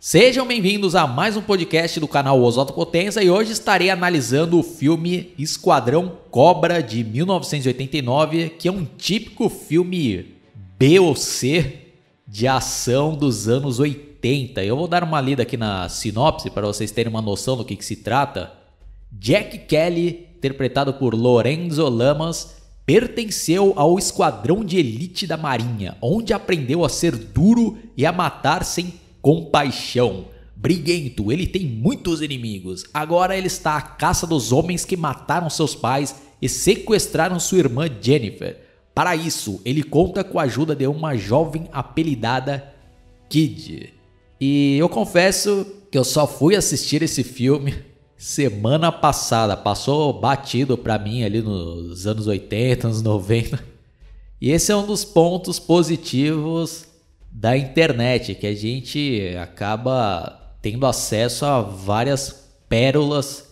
Sejam bem-vindos a mais um podcast do canal Oswaldo Potenza e hoje estarei analisando o filme Esquadrão Cobra de 1989, que é um típico filme B ou C de ação dos anos 80. Eu vou dar uma lida aqui na sinopse para vocês terem uma noção do que, que se trata. Jack Kelly, interpretado por Lorenzo Lamas, pertenceu ao esquadrão de elite da Marinha, onde aprendeu a ser duro e a matar sem compaixão. Briguento, ele tem muitos inimigos. Agora ele está à caça dos homens que mataram seus pais e sequestraram sua irmã Jennifer. Para isso, ele conta com a ajuda de uma jovem apelidada Kid. E eu confesso que eu só fui assistir esse filme semana passada. Passou batido para mim ali nos anos 80, anos 90. E esse é um dos pontos positivos da internet, que a gente acaba tendo acesso a várias pérolas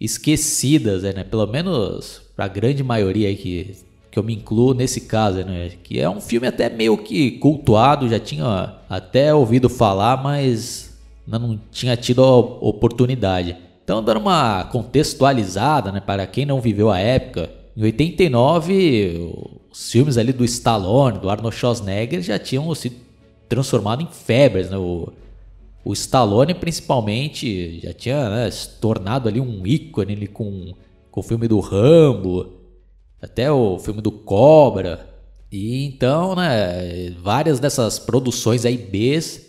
esquecidas, né? Pelo menos para a grande maioria que, que eu me incluo nesse caso, né? Que é um filme até meio que cultuado, já tinha até ouvido falar, mas não tinha tido a oportunidade. Então, dando uma contextualizada, né, para quem não viveu a época, em 89, os filmes ali do Stallone, do Arnold Schwarzenegger já tinham sido transformado em febres, né? O, o Stallone, principalmente, já tinha né, se tornado ali um ícone ali, com, com o filme do Rambo, até o filme do Cobra. E então, né, várias dessas produções aí Bs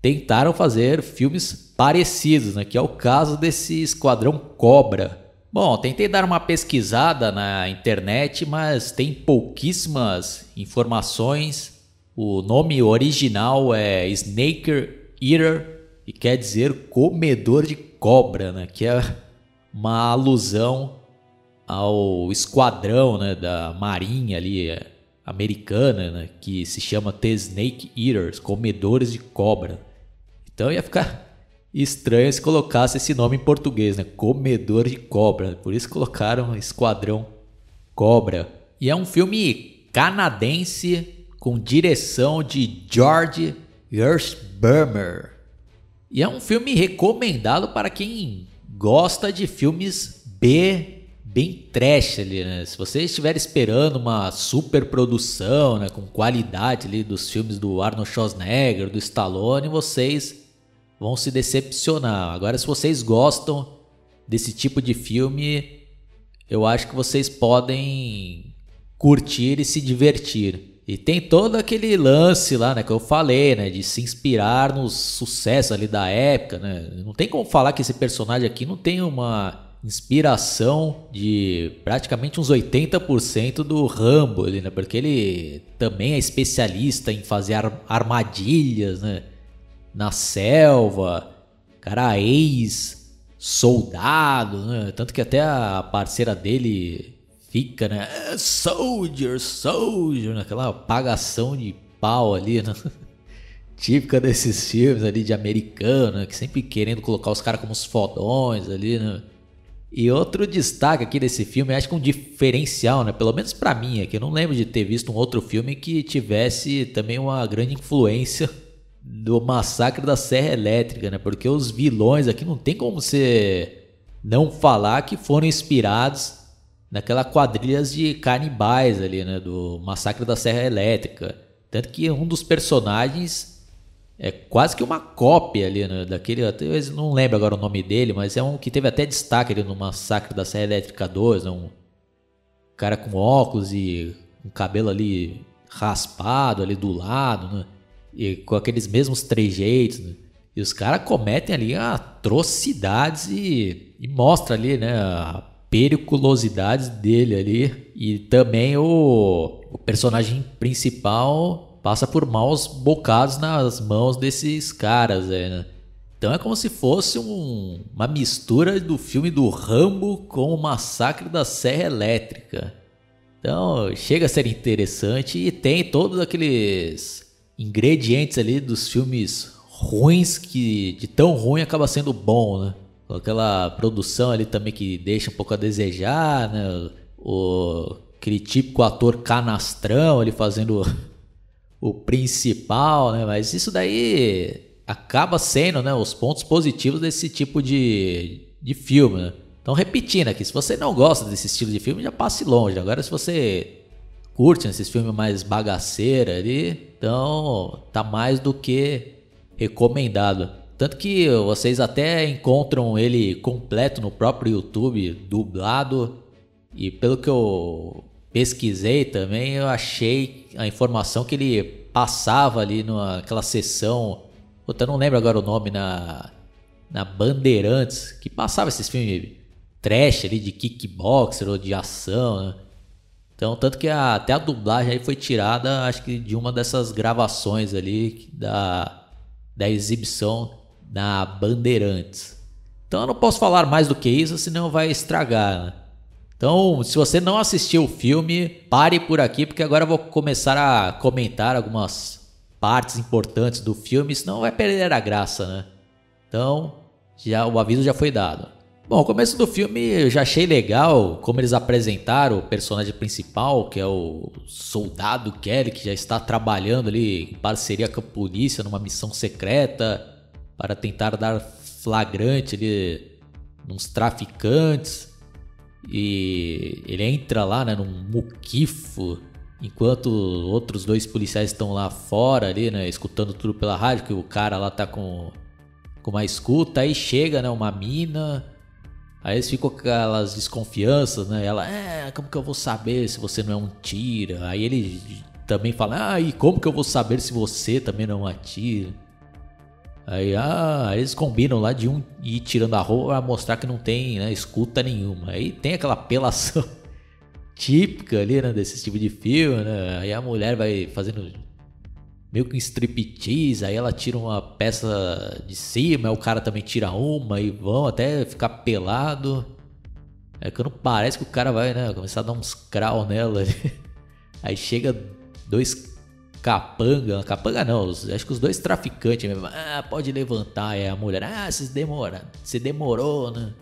tentaram fazer filmes parecidos, né, que é o caso desse Esquadrão Cobra. Bom, tentei dar uma pesquisada na internet, mas tem pouquíssimas informações o nome original é Snaker Eater e quer dizer comedor de cobra, né? Que é uma alusão ao esquadrão, né, da marinha ali é, americana, né, que se chama The Snake Eaters, comedores de cobra. Então ia ficar estranho se colocasse esse nome em português, né, comedor de cobra. Por isso colocaram Esquadrão Cobra. E é um filme canadense com direção de George Gershbermer. E é um filme recomendado para quem gosta de filmes B bem trash ali, né? Se você estiver esperando uma super produção, né, com qualidade ali dos filmes do Arnold Schwarzenegger, do Stallone, vocês vão se decepcionar. Agora se vocês gostam desse tipo de filme, eu acho que vocês podem curtir e se divertir. E tem todo aquele lance lá, né, que eu falei, né, de se inspirar nos sucessos ali da época, né? Não tem como falar que esse personagem aqui não tem uma inspiração de praticamente uns 80% do Rambo ali, né? Porque ele também é especialista em fazer armadilhas, né? Na selva, cara ex soldado, né? Tanto que até a parceira dele fica, né? É, soldier, soldier, naquela apagação de pau ali, né? Típica desses filmes ali de americano, né? que sempre querendo colocar os caras como os fodões ali, né? E outro destaque aqui desse filme, acho que um diferencial, né? Pelo menos para mim, é que eu não lembro de ter visto um outro filme que tivesse também uma grande influência do massacre da Serra Elétrica, né? Porque os vilões aqui não tem como você não falar que foram inspirados naquela quadrilhas de canibais ali, né, do Massacre da Serra Elétrica. Tanto que um dos personagens é quase que uma cópia ali, né, daquele, eu não lembro agora o nome dele, mas é um que teve até destaque ali no Massacre da Serra Elétrica 2, né, um cara com óculos e um cabelo ali raspado ali do lado, né, e com aqueles mesmos trejeitos, né, e os caras cometem ali atrocidades e, e mostra ali, né, a periculosidades dele ali. E também o, o personagem principal passa por maus bocados nas mãos desses caras, né? Então é como se fosse um, uma mistura do filme do Rambo com o Massacre da Serra Elétrica. Então chega a ser interessante e tem todos aqueles ingredientes ali dos filmes ruins que de tão ruim acaba sendo bom, né? Com aquela produção ali também que deixa um pouco a desejar, né? O, aquele típico ator canastrão ali fazendo o principal, né? Mas isso daí acaba sendo, né, os pontos positivos desse tipo de, de filme, né? Então, repetindo aqui, se você não gosta desse estilo de filme, já passe longe. Agora, se você curte esses filmes mais bagaceira ali, então tá mais do que recomendado. Tanto que vocês até encontram ele completo no próprio YouTube, dublado. E pelo que eu pesquisei também, eu achei a informação que ele passava ali naquela sessão. eu não lembro agora o nome na, na Bandeirantes, que passava esses filmes trash ali de kickboxer ou de ação, né? Então, tanto que a, até a dublagem aí foi tirada, acho que de uma dessas gravações ali da, da exibição na Bandeirantes. Então eu não posso falar mais do que isso, senão vai estragar. Né? Então, se você não assistiu o filme, pare por aqui, porque agora eu vou começar a comentar algumas partes importantes do filme, senão vai perder a graça, né? Então, já o aviso já foi dado. Bom, o começo do filme eu já achei legal como eles apresentaram o personagem principal, que é o soldado Kelly, que já está trabalhando ali em parceria com a polícia numa missão secreta para tentar dar flagrante ali nos traficantes. E ele entra lá, né, num muquifo, enquanto outros dois policiais estão lá fora ali, né, escutando tudo pela rádio, que o cara lá tá com com uma escuta, aí chega, né, uma mina Aí eles ficam com aquelas desconfianças, né? Ela, é, como que eu vou saber se você não é um tira? Aí ele também fala, ah, e como que eu vou saber se você também não atira? Aí, ah, eles combinam lá de um ir tirando a roupa pra mostrar que não tem né, escuta nenhuma. Aí tem aquela apelação típica ali, né, desse tipo de filme, né? Aí a mulher vai fazendo meio que um striptease, aí ela tira uma peça de cima, aí o cara também tira uma e vão até ficar pelado. É quando parece que o cara vai, né, começar a dar uns crawl nela. Aí chega dois capanga, capanga não, acho que os dois traficantes mesmo. Ah, pode levantar, aí a mulher, ah, se demora, se demorou, né?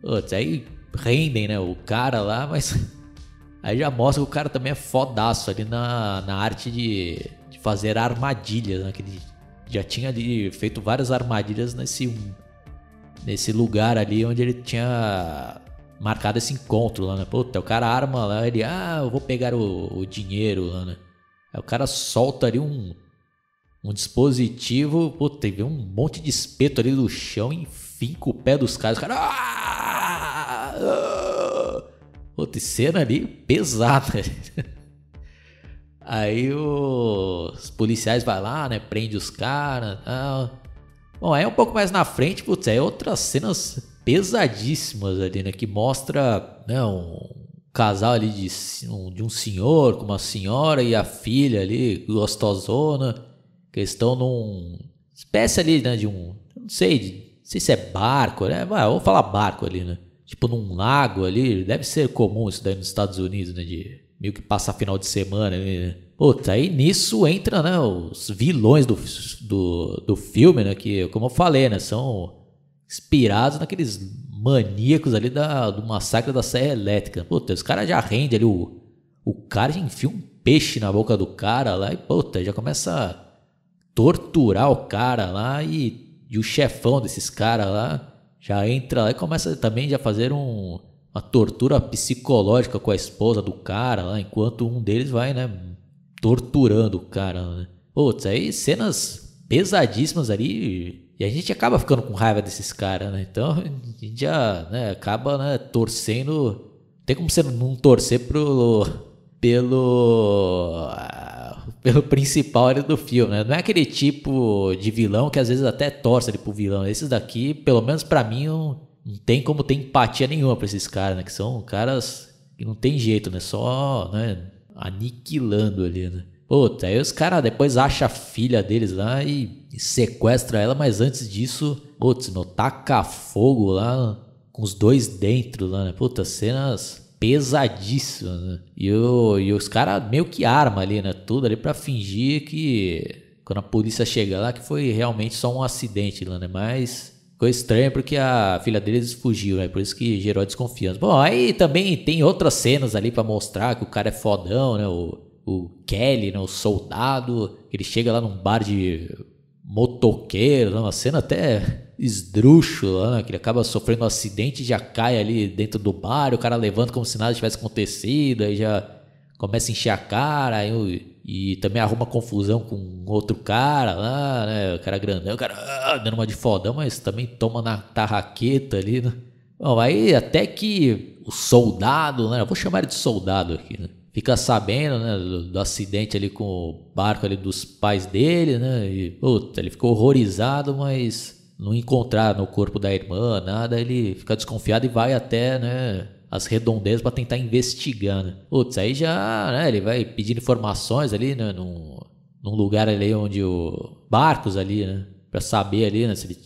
Putz, aí rendem, né, o cara lá, mas aí já mostra que o cara também é fodaço ali na, na arte de fazer armadilhas, né? Que ele já tinha ali feito várias armadilhas nesse, nesse lugar ali onde ele tinha marcado esse encontro lá, né? Puta, o cara arma lá, ele, ah, eu vou pegar o, o dinheiro lá, né? Aí o cara solta ali um, um dispositivo, puta, teve um monte de espeto ali no chão, enfim, com o pé dos caras, os caras, ah, cena ali pesada. Aí os policiais vai lá, né? Prende os caras. Bom, aí um pouco mais na frente, putz, é outras cenas pesadíssimas ali, né? Que mostra né, um casal ali de, um, de um senhor com uma senhora e a filha ali, gostosona, que estão num espécie ali, né? De um, não sei, não sei se é barco, né? Vou falar barco ali, né? Tipo num lago ali, deve ser comum isso daí nos Estados Unidos, né? De meio que passa final de semana. Né? Puta, aí nisso entra, né, os vilões do, do, do filme, né, que, como eu falei, né, são inspirados naqueles maníacos ali da, do massacre da Serra Elétrica. Puta, os caras já rendem ali, o, o cara já enfia um peixe na boca do cara lá e, puta, já começa a torturar o cara lá e, e o chefão desses caras lá já entra lá e começa também já fazer um uma tortura psicológica com a esposa do cara lá, enquanto um deles vai, né, torturando o cara, né? Putz, aí cenas pesadíssimas ali e a gente acaba ficando com raiva desses caras, né? Então a gente já né, acaba né, torcendo. Tem como você não torcer pro, pelo pelo principal do filme, né? Não é aquele tipo de vilão que às vezes até torce ali pro vilão. Esses daqui, pelo menos para mim, não tem como ter empatia nenhuma pra esses caras, né? Que são caras que não tem jeito, né? Só, né? Aniquilando ali, né? Puta, aí os caras depois acham a filha deles lá e, e sequestra ela, mas antes disso, putz, não taca fogo lá com os dois dentro lá, né? Puta, cenas pesadíssimas, né? E, o, e os caras meio que arma ali, né? Tudo ali pra fingir que quando a polícia chega lá que foi realmente só um acidente lá, né? Mas Ficou estranho porque a filha deles fugiu, né? Por isso que gerou a desconfiança. Bom, aí também tem outras cenas ali para mostrar que o cara é fodão, né? O, o Kelly, né? O soldado. Ele chega lá num bar de motoqueiro, uma cena até esdrúxula, né? que ele acaba sofrendo um acidente e já cai ali dentro do bar, o cara levanta como se nada tivesse acontecido, aí já começa a encher a cara, aí, e também arruma confusão com outro cara lá, né? O cara grandão, o cara ah, dando uma de fodão, mas também toma na tarraqueta ali, né? Bom, aí até que o soldado, né? Eu vou chamar ele de soldado aqui, né? Fica sabendo, né, do, do, acidente ali com o barco ali dos pais dele, né? E, puta, ele ficou horrorizado, mas não encontrar no corpo da irmã, nada, ele fica desconfiado e vai até, né, as redondezas para tentar investigar, né? Putz, aí já, né, ele vai pedindo informações ali, né, num, num lugar ali onde o barcos ali, né, para saber ali, né, se ele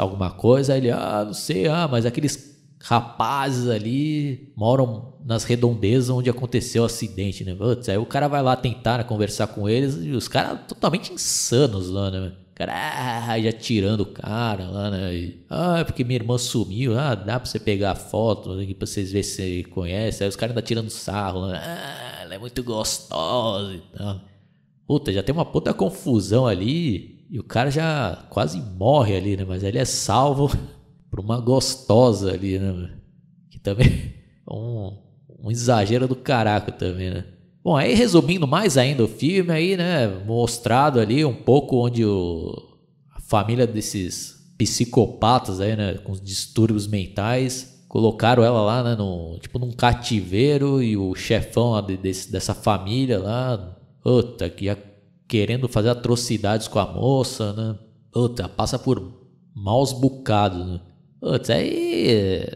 alguma coisa, ele, ah, não sei, ah, mas aqueles rapazes ali moram nas redondezas onde aconteceu o acidente, né? Putz, aí o cara vai lá tentar né, conversar com eles e os caras totalmente insanos lá, né? Cara ah, já tirando o cara lá, né? E, ah, é porque minha irmã sumiu. Ah, dá pra você pegar a foto aqui pra vocês verem se você conhece. Aí os caras ainda tirando sarro, né? Ah, ela é muito gostosa e tal. Puta, já tem uma puta confusão ali e o cara já quase morre ali, né? Mas ele é salvo por uma gostosa ali, né? Que também um, um exagero do caraca também, né? Bom, aí resumindo mais ainda o filme aí, né? Mostrado ali um pouco onde o, a família desses psicopatas aí, né? Com distúrbios mentais, colocaram ela lá, né? No, tipo num cativeiro e o chefão desse, dessa família lá, puta, que ia querendo fazer atrocidades com a moça, né? Puta, passa por maus bocados, né? Putz, aí.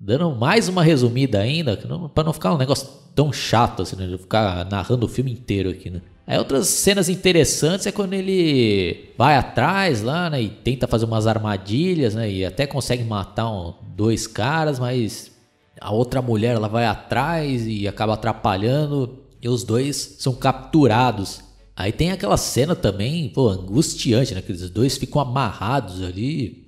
Dando mais uma resumida ainda, para não ficar um negócio tão chato assim, né? De ficar narrando o filme inteiro aqui, né? Aí outras cenas interessantes é quando ele vai atrás lá, né? E tenta fazer umas armadilhas, né? E até consegue matar um, dois caras, mas a outra mulher ela vai atrás e acaba atrapalhando. E os dois são capturados. Aí tem aquela cena também, pô, angustiante, né? Que os dois ficam amarrados ali.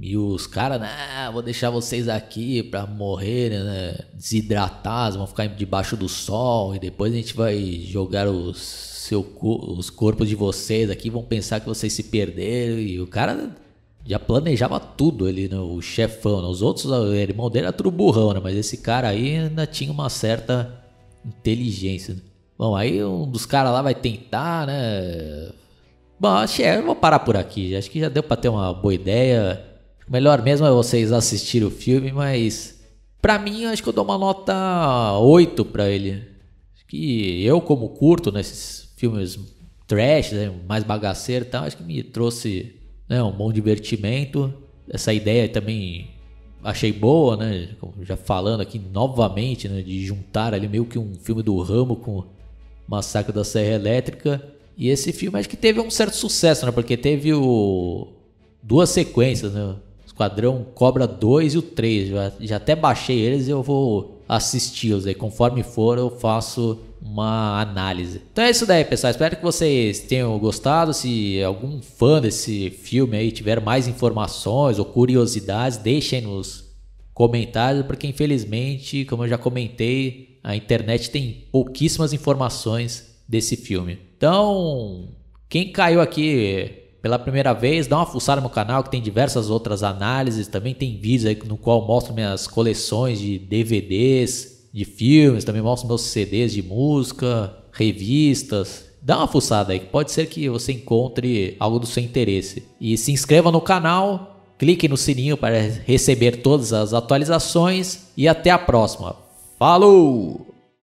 E os caras, né, vou deixar vocês aqui pra morrerem, né, desidratados, vão ficar debaixo do sol e depois a gente vai jogar os, seu, os corpos de vocês aqui, vão pensar que vocês se perderam. E o cara já planejava tudo ali, né, o chefão. Né, os outros, o irmão dele era tudo burrão, né, mas esse cara aí ainda tinha uma certa inteligência. Né. Bom, aí um dos caras lá vai tentar, né. Bom, acho que é, eu vou parar por aqui. Acho que já deu pra ter uma boa ideia. Melhor mesmo é vocês assistirem o filme, mas para mim acho que eu dou uma nota 8 para ele. Acho que eu como curto nesses filmes trash, né, mais bagaceiro e tal, acho que me trouxe né, um bom divertimento. Essa ideia também achei boa, né? Já falando aqui novamente, né, de juntar ali meio que um filme do Ramo com Massacre da Serra Elétrica. E esse filme acho que teve um certo sucesso, né? Porque teve o duas sequências, né? Esquadrão Cobra 2 e o 3. Já, já até baixei eles e eu vou assisti-los aí. Conforme for, eu faço uma análise. Então é isso daí, pessoal. Espero que vocês tenham gostado. Se algum fã desse filme aí tiver mais informações ou curiosidades, deixem nos comentários, porque infelizmente, como eu já comentei, a internet tem pouquíssimas informações desse filme. Então, quem caiu aqui pela primeira vez, dá uma fuçada no canal que tem diversas outras análises, também tem vídeos aí no qual mostro minhas coleções de DVDs, de filmes, também mostro meus CDs de música, revistas. Dá uma fuçada aí, pode ser que você encontre algo do seu interesse. E se inscreva no canal, clique no sininho para receber todas as atualizações e até a próxima. Falou!